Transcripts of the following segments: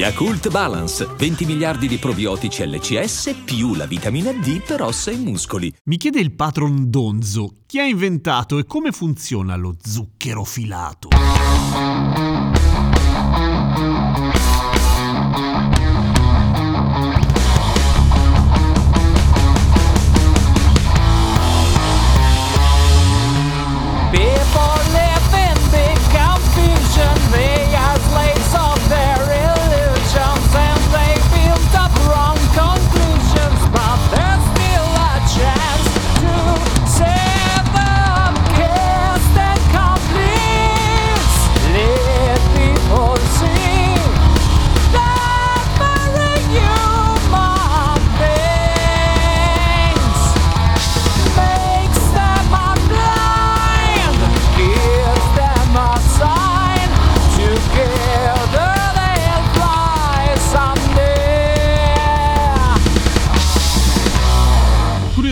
Yakult Balance, 20 miliardi di probiotici LCS più la vitamina D per ossa e muscoli. Mi chiede il patron Donzo, chi ha inventato e come funziona lo zucchero filato?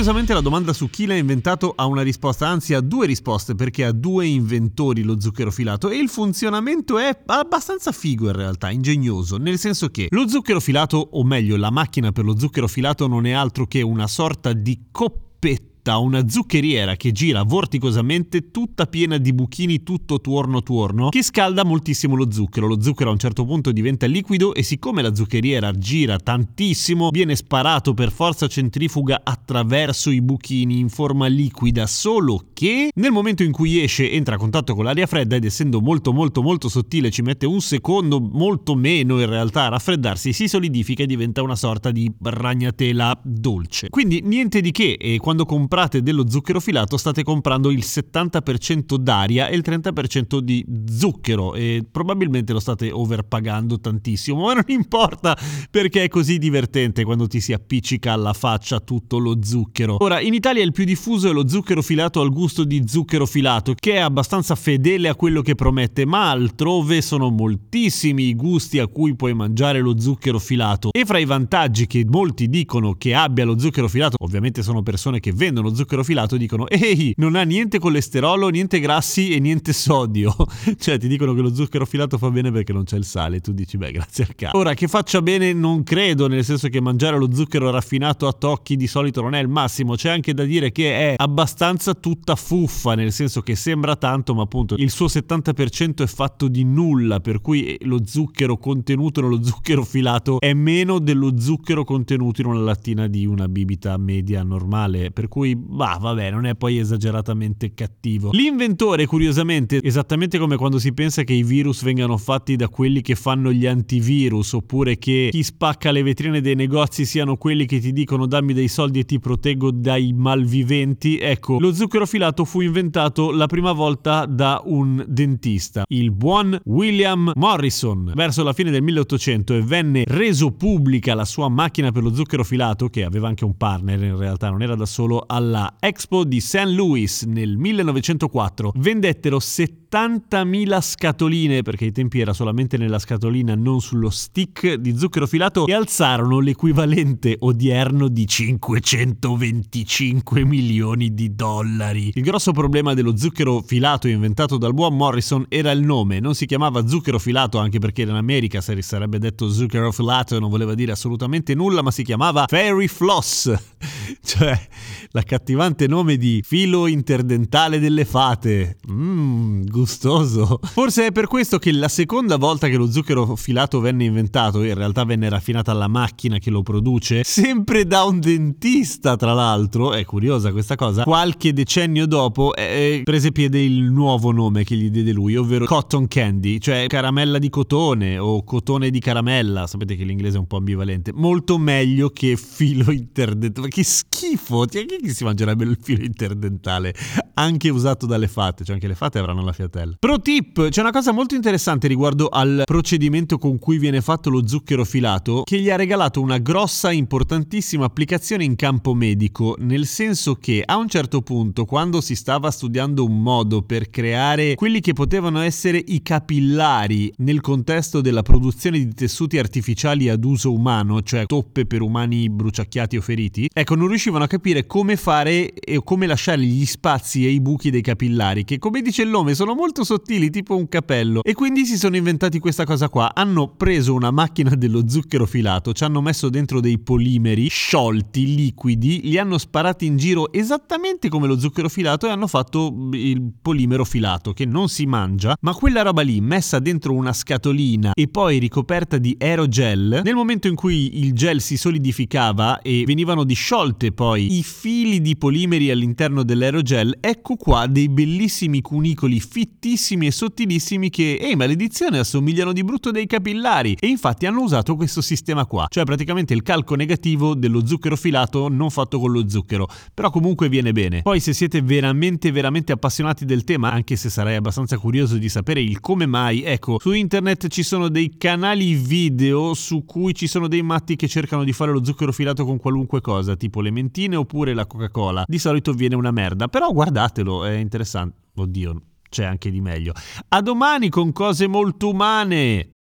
Curiosamente la domanda su chi l'ha inventato ha una risposta, anzi ha due risposte perché ha due inventori lo zucchero filato e il funzionamento è abbastanza figo in realtà, ingegnoso, nel senso che lo zucchero filato, o meglio la macchina per lo zucchero filato non è altro che una sorta di coppetta una zuccheriera che gira vorticosamente tutta piena di buchini tutto tuorno tuorno che scalda moltissimo lo zucchero. Lo zucchero a un certo punto diventa liquido e siccome la zuccheriera gira tantissimo viene sparato per forza centrifuga attraverso i buchini in forma liquida, solo che nel momento in cui esce entra a contatto con l'aria fredda ed essendo molto molto molto sottile ci mette un secondo molto meno in realtà a raffreddarsi, si solidifica e diventa una sorta di ragnatela dolce. Quindi niente di che e quando comprate dello zucchero filato state comprando il 70% d'aria e il 30% di zucchero e probabilmente lo state overpagando tantissimo, ma non importa perché è così divertente quando ti si appiccica alla faccia tutto lo zucchero. Ora, in Italia il più diffuso è lo zucchero filato al gusto di zucchero filato, che è abbastanza fedele a quello che promette, ma altrove sono moltissimi i gusti a cui puoi mangiare lo zucchero filato. E fra i vantaggi che molti dicono che abbia lo zucchero filato, ovviamente sono persone che vendono zucchero filato, dicono ehi, non ha niente colesterolo, niente grassi e niente sodio. cioè ti dicono che lo zucchero filato fa bene perché non c'è il sale, tu dici beh grazie al cazzo. Ora che faccia bene non credo, nel senso che mangiare lo zucchero raffinato a tocchi di solito non è il massimo, c'è anche da dire che è abbastanza tutta fuffa, nel senso che sembra tanto ma appunto il suo 70% è fatto di nulla, per cui lo zucchero contenuto nello zucchero filato è meno dello zucchero contenuto in una lattina di una bibita media normale, per cui bah vabbè non è poi esageratamente cattivo. L'inventore curiosamente, esattamente come quando si pensa che i virus vengano fatti da quelli che fanno gli antivirus oppure che chi spacca le vetrine dei negozi siano quelli che ti dicono dammi dei soldi e ti proteggo dai malviventi, ecco lo zucchero filato fu inventato la prima volta da un dentista, il buon William Morrison, verso la fine del 1800 e venne reso pubblica la sua macchina per lo zucchero filato che aveva anche un partner in realtà, non era da solo alla Expo di St. Louis nel 1904 vendettero 70.000 scatoline perché ai tempi era solamente nella scatolina non sullo stick di zucchero filato e alzarono l'equivalente odierno di 525 milioni di dollari. Il grosso problema dello zucchero filato inventato dal buon Morrison era il nome, non si chiamava zucchero filato anche perché in America se sarebbe detto zucchero filato non voleva dire assolutamente nulla ma si chiamava Fairy Floss, cioè l'accattivante nome di filo interdentale delle fate. Mmm, gustoso. Forse è per questo che la seconda volta che lo zucchero filato venne inventato, in realtà venne raffinata la macchina che lo produce, sempre da un dentista tra l'altro, è curiosa questa cosa, qualche decennio dopo eh, prese piede il nuovo nome che gli diede lui, ovvero cotton candy, cioè caramella di cotone o cotone di caramella, sapete che l'inglese è un po' ambivalente, molto meglio che filo interdentale, che schifo, cioè, chi si mangerebbero il filo interdentale anche usato dalle fate, cioè anche le fate avranno la fiatella. Pro tip, c'è una cosa molto interessante riguardo al procedimento con cui viene fatto lo zucchero filato che gli ha regalato una grossa importantissima applicazione in campo medico, nel senso che a un certo punto quando si stava studiando un modo per creare quelli che potevano essere i capillari nel contesto della produzione di tessuti artificiali ad uso umano, cioè toppe per umani bruciacchiati o feriti, ecco non riuscivano a capire come fare e come lasciare gli spazi e i buchi dei capillari, che come dice il nome sono molto sottili, tipo un capello, e quindi si sono inventati questa cosa qua. Hanno preso una macchina dello zucchero filato, ci hanno messo dentro dei polimeri sciolti, liquidi, li hanno sparati in giro esattamente come lo zucchero filato e hanno fatto il polimero filato, che non si mangia, ma quella roba lì messa dentro una scatolina e poi ricoperta di aerogel, nel momento in cui il gel si solidificava e venivano disciolte poi i fili di polimeri all'interno dell'aerogel, ecco qua dei bellissimi cunicoli fittissimi e sottilissimi che, ehi maledizione, assomigliano di brutto dei capillari. E infatti hanno usato questo sistema qua, cioè praticamente il calco negativo dello zucchero filato non fatto con lo zucchero, però comunque viene bene. Poi se siete veramente veramente appassionati del tema, anche se sarei abbastanza curioso di sapere il come mai, ecco, su internet ci sono dei canali video su cui ci sono dei matti che cercano di fare lo zucchero filato con qualunque cosa, tipo le mentine oppure la Coca-Cola. Di solito viene una merda, però guardatelo, è interessante. Oddio, c'è anche di meglio. A domani con cose molto umane.